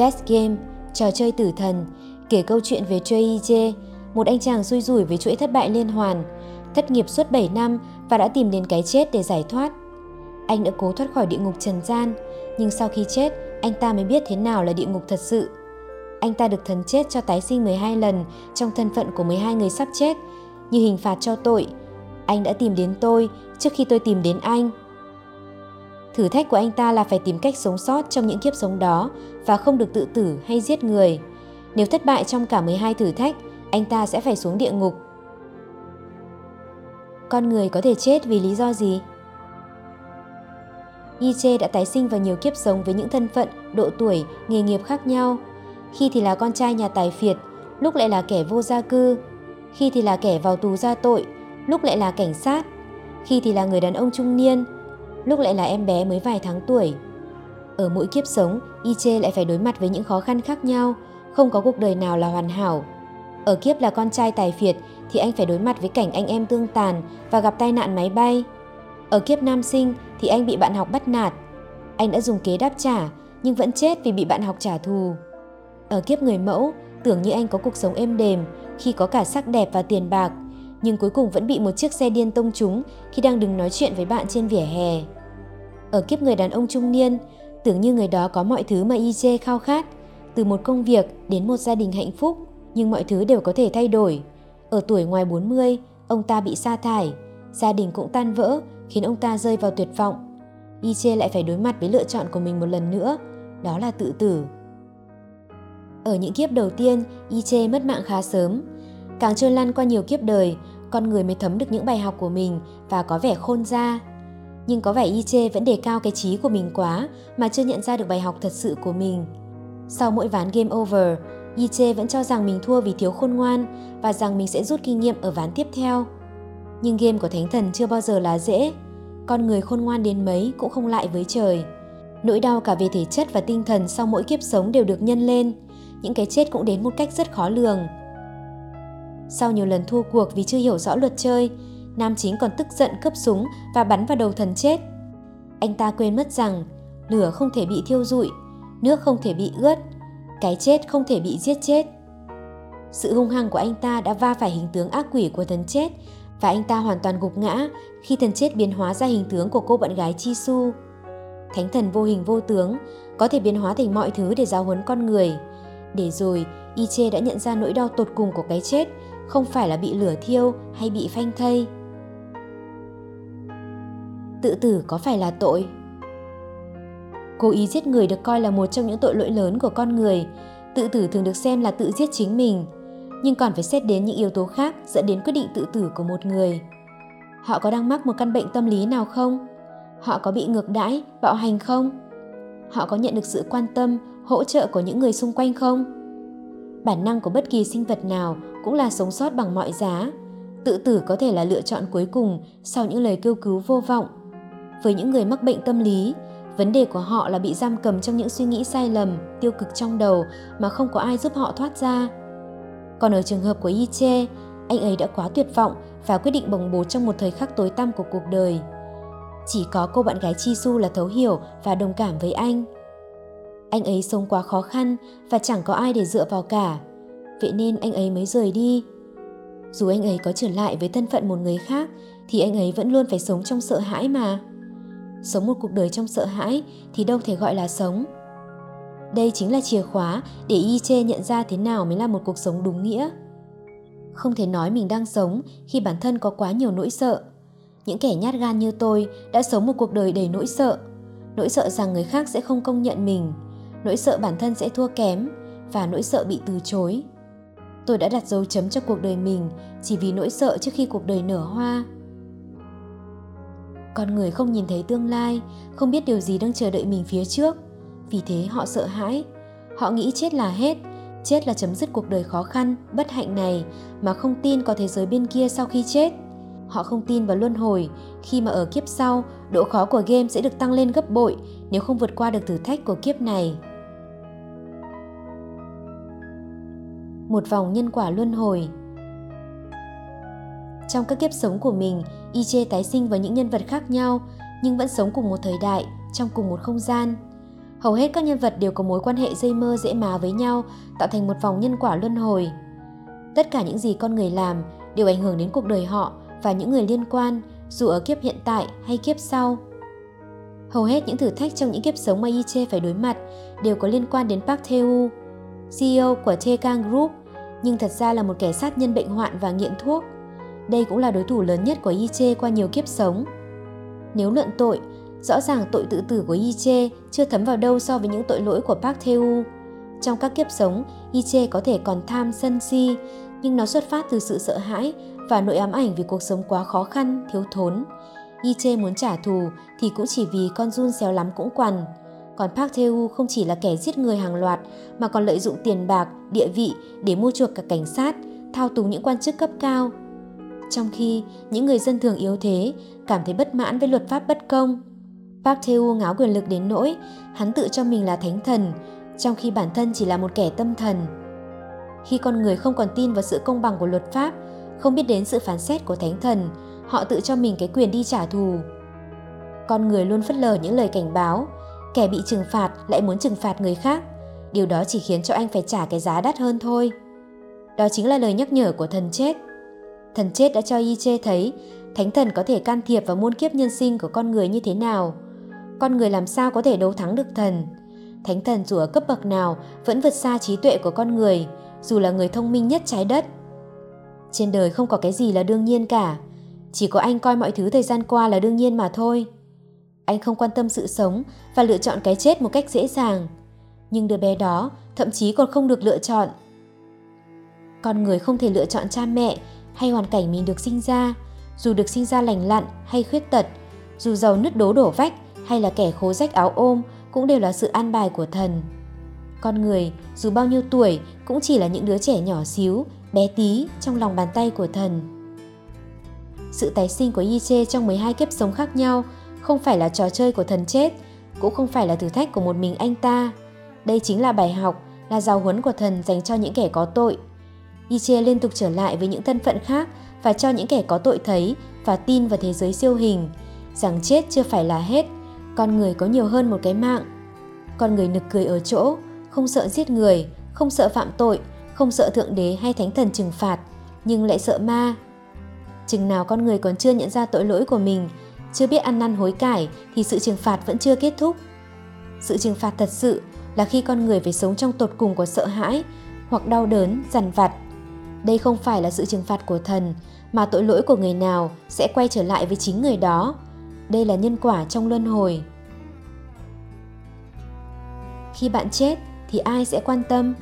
Chess Game, trò chơi tử thần, kể câu chuyện về Choi Ije, một anh chàng xui rủi với chuỗi thất bại liên hoàn, thất nghiệp suốt 7 năm và đã tìm đến cái chết để giải thoát. Anh đã cố thoát khỏi địa ngục trần gian, nhưng sau khi chết, anh ta mới biết thế nào là địa ngục thật sự. Anh ta được thần chết cho tái sinh 12 lần trong thân phận của 12 người sắp chết, như hình phạt cho tội. Anh đã tìm đến tôi trước khi tôi tìm đến anh. Thử thách của anh ta là phải tìm cách sống sót trong những kiếp sống đó và không được tự tử hay giết người. Nếu thất bại trong cả 12 thử thách, anh ta sẽ phải xuống địa ngục. Con người có thể chết vì lý do gì? Yiche đã tái sinh vào nhiều kiếp sống với những thân phận, độ tuổi, nghề nghiệp khác nhau. Khi thì là con trai nhà tài phiệt, lúc lại là kẻ vô gia cư. Khi thì là kẻ vào tù ra tội, lúc lại là cảnh sát. Khi thì là người đàn ông trung niên, lúc lại là em bé mới vài tháng tuổi. Ở mỗi kiếp sống, Iche lại phải đối mặt với những khó khăn khác nhau, không có cuộc đời nào là hoàn hảo. Ở kiếp là con trai tài phiệt thì anh phải đối mặt với cảnh anh em tương tàn và gặp tai nạn máy bay. Ở kiếp nam sinh thì anh bị bạn học bắt nạt. Anh đã dùng kế đáp trả nhưng vẫn chết vì bị bạn học trả thù. Ở kiếp người mẫu, tưởng như anh có cuộc sống êm đềm khi có cả sắc đẹp và tiền bạc, nhưng cuối cùng vẫn bị một chiếc xe điên tông trúng khi đang đứng nói chuyện với bạn trên vỉa hè. Ở kiếp người đàn ông trung niên, tưởng như người đó có mọi thứ mà IJ khao khát, từ một công việc đến một gia đình hạnh phúc, nhưng mọi thứ đều có thể thay đổi. Ở tuổi ngoài 40, ông ta bị sa thải, gia đình cũng tan vỡ khiến ông ta rơi vào tuyệt vọng. IJ lại phải đối mặt với lựa chọn của mình một lần nữa, đó là tự tử. Ở những kiếp đầu tiên, IJ mất mạng khá sớm. Càng trôi lăn qua nhiều kiếp đời, con người mới thấm được những bài học của mình và có vẻ khôn ra. Nhưng có vẻ IJ vẫn đề cao cái trí của mình quá mà chưa nhận ra được bài học thật sự của mình. Sau mỗi ván game over, IJ vẫn cho rằng mình thua vì thiếu khôn ngoan và rằng mình sẽ rút kinh nghiệm ở ván tiếp theo. Nhưng game của Thánh Thần chưa bao giờ là dễ. Con người khôn ngoan đến mấy cũng không lại với trời. Nỗi đau cả về thể chất và tinh thần sau mỗi kiếp sống đều được nhân lên. Những cái chết cũng đến một cách rất khó lường. Sau nhiều lần thua cuộc vì chưa hiểu rõ luật chơi, nam chính còn tức giận cướp súng và bắn vào đầu thần chết. Anh ta quên mất rằng lửa không thể bị thiêu rụi, nước không thể bị ướt, cái chết không thể bị giết chết. Sự hung hăng của anh ta đã va phải hình tướng ác quỷ của thần chết và anh ta hoàn toàn gục ngã khi thần chết biến hóa ra hình tướng của cô bạn gái Chi Su. Thánh thần vô hình vô tướng có thể biến hóa thành mọi thứ để giáo huấn con người. Để rồi, Iche đã nhận ra nỗi đau tột cùng của cái chết không phải là bị lửa thiêu hay bị phanh thây. Tự tử có phải là tội? Cố ý giết người được coi là một trong những tội lỗi lớn của con người. Tự tử thường được xem là tự giết chính mình, nhưng còn phải xét đến những yếu tố khác dẫn đến quyết định tự tử của một người. Họ có đang mắc một căn bệnh tâm lý nào không? Họ có bị ngược đãi, bạo hành không? Họ có nhận được sự quan tâm, hỗ trợ của những người xung quanh không? Bản năng của bất kỳ sinh vật nào cũng là sống sót bằng mọi giá. Tự tử có thể là lựa chọn cuối cùng sau những lời kêu cứu vô vọng. Với những người mắc bệnh tâm lý, vấn đề của họ là bị giam cầm trong những suy nghĩ sai lầm, tiêu cực trong đầu mà không có ai giúp họ thoát ra. Còn ở trường hợp của Yiche, anh ấy đã quá tuyệt vọng và quyết định bồng bột trong một thời khắc tối tăm của cuộc đời. Chỉ có cô bạn gái Chi Su là thấu hiểu và đồng cảm với anh. Anh ấy sống quá khó khăn và chẳng có ai để dựa vào cả, vậy nên anh ấy mới rời đi. Dù anh ấy có trở lại với thân phận một người khác thì anh ấy vẫn luôn phải sống trong sợ hãi mà. Sống một cuộc đời trong sợ hãi thì đâu thể gọi là sống. Đây chính là chìa khóa để Y Chê nhận ra thế nào mới là một cuộc sống đúng nghĩa. Không thể nói mình đang sống khi bản thân có quá nhiều nỗi sợ. Những kẻ nhát gan như tôi đã sống một cuộc đời đầy nỗi sợ. Nỗi sợ rằng người khác sẽ không công nhận mình, nỗi sợ bản thân sẽ thua kém và nỗi sợ bị từ chối. Tôi đã đặt dấu chấm cho cuộc đời mình chỉ vì nỗi sợ trước khi cuộc đời nở hoa. Con người không nhìn thấy tương lai, không biết điều gì đang chờ đợi mình phía trước. Vì thế họ sợ hãi. Họ nghĩ chết là hết, chết là chấm dứt cuộc đời khó khăn, bất hạnh này mà không tin có thế giới bên kia sau khi chết. Họ không tin vào luân hồi, khi mà ở kiếp sau, độ khó của game sẽ được tăng lên gấp bội nếu không vượt qua được thử thách của kiếp này. Một vòng nhân quả luân hồi trong các kiếp sống của mình, IJ tái sinh với những nhân vật khác nhau nhưng vẫn sống cùng một thời đại, trong cùng một không gian. Hầu hết các nhân vật đều có mối quan hệ dây mơ dễ má với nhau, tạo thành một vòng nhân quả luân hồi. Tất cả những gì con người làm đều ảnh hưởng đến cuộc đời họ và những người liên quan, dù ở kiếp hiện tại hay kiếp sau. Hầu hết những thử thách trong những kiếp sống mà Yiche phải đối mặt đều có liên quan đến Park Theo, CEO của Tekang Group, nhưng thật ra là một kẻ sát nhân bệnh hoạn và nghiện thuốc. Đây cũng là đối thủ lớn nhất của Yiche qua nhiều kiếp sống. Nếu luận tội, rõ ràng tội tự tử của Yiche chưa thấm vào đâu so với những tội lỗi của Park Tae-woo. Trong các kiếp sống, Yiche có thể còn tham sân si, nhưng nó xuất phát từ sự sợ hãi và nỗi ám ảnh vì cuộc sống quá khó khăn, thiếu thốn. Yiche muốn trả thù thì cũng chỉ vì con run xéo lắm cũng quằn. Còn Park Tae-woo không chỉ là kẻ giết người hàng loạt mà còn lợi dụng tiền bạc, địa vị để mua chuộc cả cảnh sát, thao túng những quan chức cấp cao. Trong khi những người dân thường yếu thế cảm thấy bất mãn với luật pháp bất công. Park Theo ngáo quyền lực đến nỗi hắn tự cho mình là thánh thần, trong khi bản thân chỉ là một kẻ tâm thần. Khi con người không còn tin vào sự công bằng của luật pháp, không biết đến sự phán xét của thánh thần, họ tự cho mình cái quyền đi trả thù. Con người luôn phất lờ những lời cảnh báo, kẻ bị trừng phạt lại muốn trừng phạt người khác. Điều đó chỉ khiến cho anh phải trả cái giá đắt hơn thôi. Đó chính là lời nhắc nhở của thần chết. Thần chết đã cho Y Chê thấy thánh thần có thể can thiệp vào muôn kiếp nhân sinh của con người như thế nào. Con người làm sao có thể đấu thắng được thần. Thánh thần dù ở cấp bậc nào vẫn vượt xa trí tuệ của con người, dù là người thông minh nhất trái đất. Trên đời không có cái gì là đương nhiên cả, chỉ có anh coi mọi thứ thời gian qua là đương nhiên mà thôi. Anh không quan tâm sự sống và lựa chọn cái chết một cách dễ dàng. Nhưng đứa bé đó thậm chí còn không được lựa chọn. Con người không thể lựa chọn cha mẹ hay hoàn cảnh mình được sinh ra, dù được sinh ra lành lặn hay khuyết tật, dù giàu nứt đố đổ vách hay là kẻ khố rách áo ôm cũng đều là sự an bài của thần. Con người dù bao nhiêu tuổi cũng chỉ là những đứa trẻ nhỏ xíu, bé tí trong lòng bàn tay của thần. Sự tái sinh của Yiche trong 12 kiếp sống khác nhau không phải là trò chơi của thần chết, cũng không phải là thử thách của một mình anh ta. Đây chính là bài học, là giáo huấn của thần dành cho những kẻ có tội. Yiche liên tục trở lại với những thân phận khác và cho những kẻ có tội thấy và tin vào thế giới siêu hình, rằng chết chưa phải là hết, con người có nhiều hơn một cái mạng. Con người nực cười ở chỗ, không sợ giết người, không sợ phạm tội, không sợ thượng đế hay thánh thần trừng phạt, nhưng lại sợ ma. Chừng nào con người còn chưa nhận ra tội lỗi của mình, chưa biết ăn năn hối cải thì sự trừng phạt vẫn chưa kết thúc. Sự trừng phạt thật sự là khi con người phải sống trong tột cùng của sợ hãi hoặc đau đớn, dằn vặt. Đây không phải là sự trừng phạt của thần, mà tội lỗi của người nào sẽ quay trở lại với chính người đó. Đây là nhân quả trong luân hồi. Khi bạn chết thì ai sẽ quan tâm?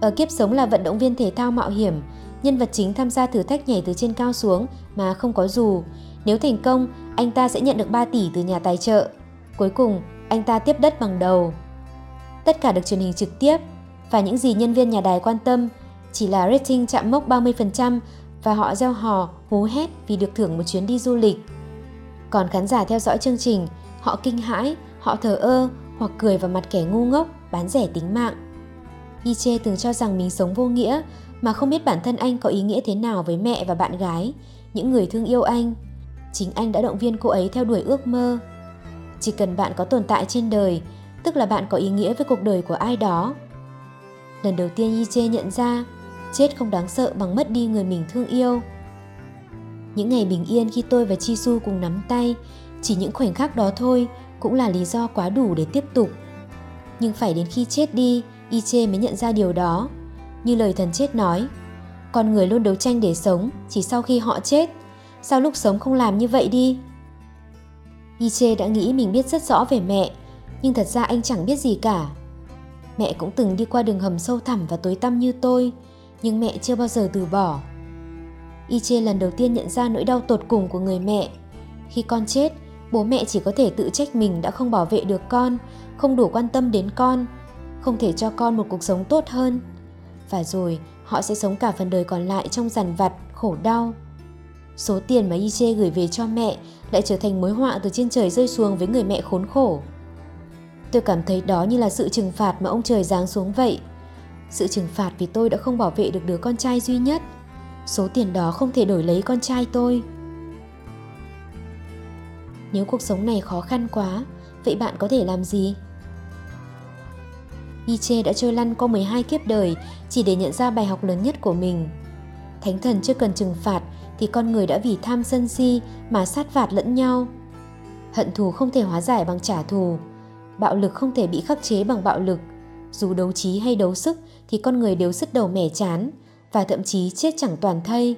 Ở kiếp sống là vận động viên thể thao mạo hiểm, nhân vật chính tham gia thử thách nhảy từ trên cao xuống mà không có dù. Nếu thành công, anh ta sẽ nhận được 3 tỷ từ nhà tài trợ. Cuối cùng, anh ta tiếp đất bằng đầu. Tất cả được truyền hình trực tiếp và những gì nhân viên nhà đài quan tâm chỉ là rating chạm mốc 30% và họ gieo hò, hú hét vì được thưởng một chuyến đi du lịch. Còn khán giả theo dõi chương trình, họ kinh hãi, họ thờ ơ hoặc cười vào mặt kẻ ngu ngốc, bán rẻ tính mạng. Iche từng cho rằng mình sống vô nghĩa mà không biết bản thân anh có ý nghĩa thế nào với mẹ và bạn gái, những người thương yêu anh. Chính anh đã động viên cô ấy theo đuổi ước mơ. Chỉ cần bạn có tồn tại trên đời, tức là bạn có ý nghĩa với cuộc đời của ai đó. Lần đầu tiên Yiche nhận ra, chết không đáng sợ bằng mất đi người mình thương yêu. Những ngày bình yên khi tôi và Chisu cùng nắm tay, chỉ những khoảnh khắc đó thôi cũng là lý do quá đủ để tiếp tục. Nhưng phải đến khi chết đi, Iche mới nhận ra điều đó. Như lời thần chết nói, con người luôn đấu tranh để sống chỉ sau khi họ chết. Sao lúc sống không làm như vậy đi? Iche đã nghĩ mình biết rất rõ về mẹ, nhưng thật ra anh chẳng biết gì cả. Mẹ cũng từng đi qua đường hầm sâu thẳm và tối tăm như tôi, nhưng mẹ chưa bao giờ từ bỏ. Iche lần đầu tiên nhận ra nỗi đau tột cùng của người mẹ. Khi con chết, bố mẹ chỉ có thể tự trách mình đã không bảo vệ được con, không đủ quan tâm đến con, không thể cho con một cuộc sống tốt hơn. Và rồi họ sẽ sống cả phần đời còn lại trong dằn vặt, khổ đau. Số tiền mà Iche gửi về cho mẹ lại trở thành mối họa từ trên trời rơi xuống với người mẹ khốn khổ. Tôi cảm thấy đó như là sự trừng phạt mà ông trời giáng xuống vậy. Sự trừng phạt vì tôi đã không bảo vệ được đứa con trai duy nhất. Số tiền đó không thể đổi lấy con trai tôi. Nếu cuộc sống này khó khăn quá, vậy bạn có thể làm gì? Nietzsche đã trôi lăn qua 12 kiếp đời chỉ để nhận ra bài học lớn nhất của mình. Thánh thần chưa cần trừng phạt thì con người đã vì tham sân si mà sát phạt lẫn nhau. Hận thù không thể hóa giải bằng trả thù, bạo lực không thể bị khắc chế bằng bạo lực. Dù đấu trí hay đấu sức thì con người đều sứt đầu mẻ chán và thậm chí chết chẳng toàn thây.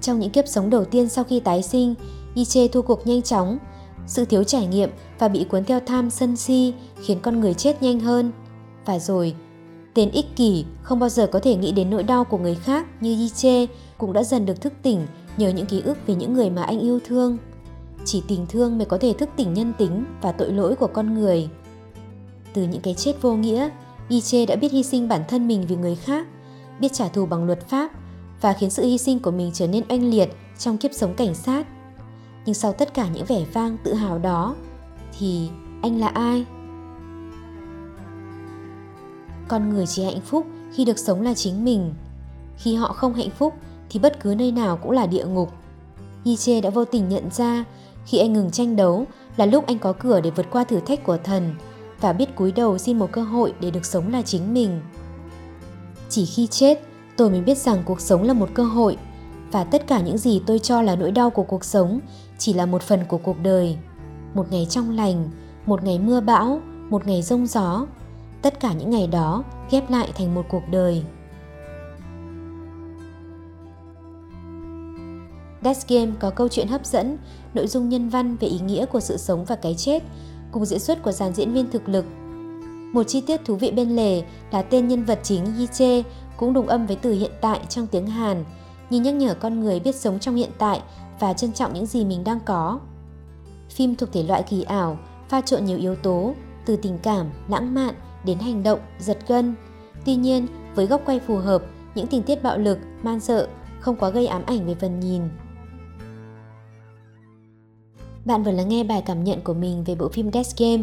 Trong những kiếp sống đầu tiên sau khi tái sinh, Iche thua cuộc nhanh chóng. Sự thiếu trải nghiệm và bị cuốn theo tham sân si khiến con người chết nhanh hơn. Và rồi, tên ích kỷ không bao giờ có thể nghĩ đến nỗi đau của người khác như Iche cũng đã dần được thức tỉnh nhờ những ký ức về những người mà anh yêu thương. Chỉ tình thương mới có thể thức tỉnh nhân tính và tội lỗi của con người. Từ những cái chết vô nghĩa, Iche đã biết hy sinh bản thân mình vì người khác, biết trả thù bằng luật pháp và khiến sự hy sinh của mình trở nên oanh liệt trong kiếp sống cảnh sát. Nhưng sau tất cả những vẻ vang tự hào đó, thì anh là ai? Con người chỉ hạnh phúc khi được sống là chính mình. Khi họ không hạnh phúc thì bất cứ nơi nào cũng là địa ngục. Nietzsche đã vô tình nhận ra khi anh ngừng tranh đấu là lúc anh có cửa để vượt qua thử thách của thần và biết cúi đầu xin một cơ hội để được sống là chính mình. Chỉ khi chết, tôi mới biết rằng cuộc sống là một cơ hội và tất cả những gì tôi cho là nỗi đau của cuộc sống chỉ là một phần của cuộc đời. Một ngày trong lành, một ngày mưa bão, một ngày rông gió, tất cả những ngày đó ghép lại thành một cuộc đời. Death Game có câu chuyện hấp dẫn, nội dung nhân văn về ý nghĩa của sự sống và cái chết, cùng diễn xuất của dàn diễn viên thực lực. Một chi tiết thú vị bên lề là tên nhân vật chính Yiche cũng đồng âm với từ hiện tại trong tiếng Hàn, như nhắc nhở con người biết sống trong hiện tại và trân trọng những gì mình đang có. Phim thuộc thể loại kỳ ảo, pha trộn nhiều yếu tố, từ tình cảm, lãng mạn đến hành động, giật gân. Tuy nhiên, với góc quay phù hợp, những tình tiết bạo lực, man sợ không quá gây ám ảnh về phần nhìn. Bạn vừa lắng nghe bài cảm nhận của mình về bộ phim Death Game.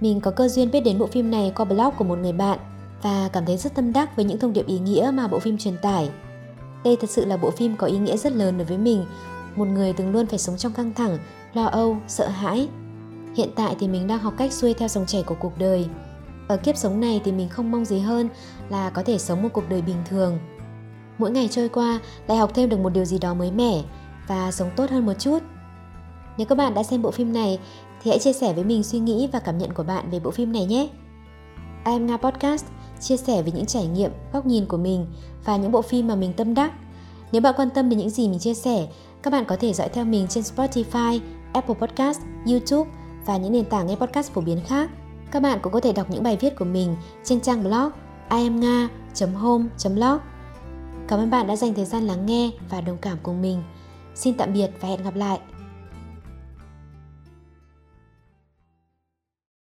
Mình có cơ duyên biết đến bộ phim này qua blog của một người bạn và cảm thấy rất tâm đắc với những thông điệp ý nghĩa mà bộ phim truyền tải. Đây thật sự là bộ phim có ý nghĩa rất lớn đối với mình, một người từng luôn phải sống trong căng thẳng, lo âu, sợ hãi. Hiện tại thì mình đang học cách xuôi theo dòng chảy của cuộc đời. Ở kiếp sống này thì mình không mong gì hơn là có thể sống một cuộc đời bình thường. Mỗi ngày trôi qua lại học thêm được một điều gì đó mới mẻ và sống tốt hơn một chút. Nếu các bạn đã xem bộ phim này thì hãy chia sẻ với mình suy nghĩ và cảm nhận của bạn về bộ phim này nhé. I am Nga Podcast chia sẻ về những trải nghiệm, góc nhìn của mình và những bộ phim mà mình tâm đắc. Nếu bạn quan tâm đến những gì mình chia sẻ, các bạn có thể dõi theo mình trên Spotify, Apple Podcast, YouTube và những nền tảng nghe podcast phổ biến khác. Các bạn cũng có thể đọc những bài viết của mình trên trang blog iamnga.home.blog. Cảm ơn bạn đã dành thời gian lắng nghe và đồng cảm cùng mình. Xin tạm biệt và hẹn gặp lại.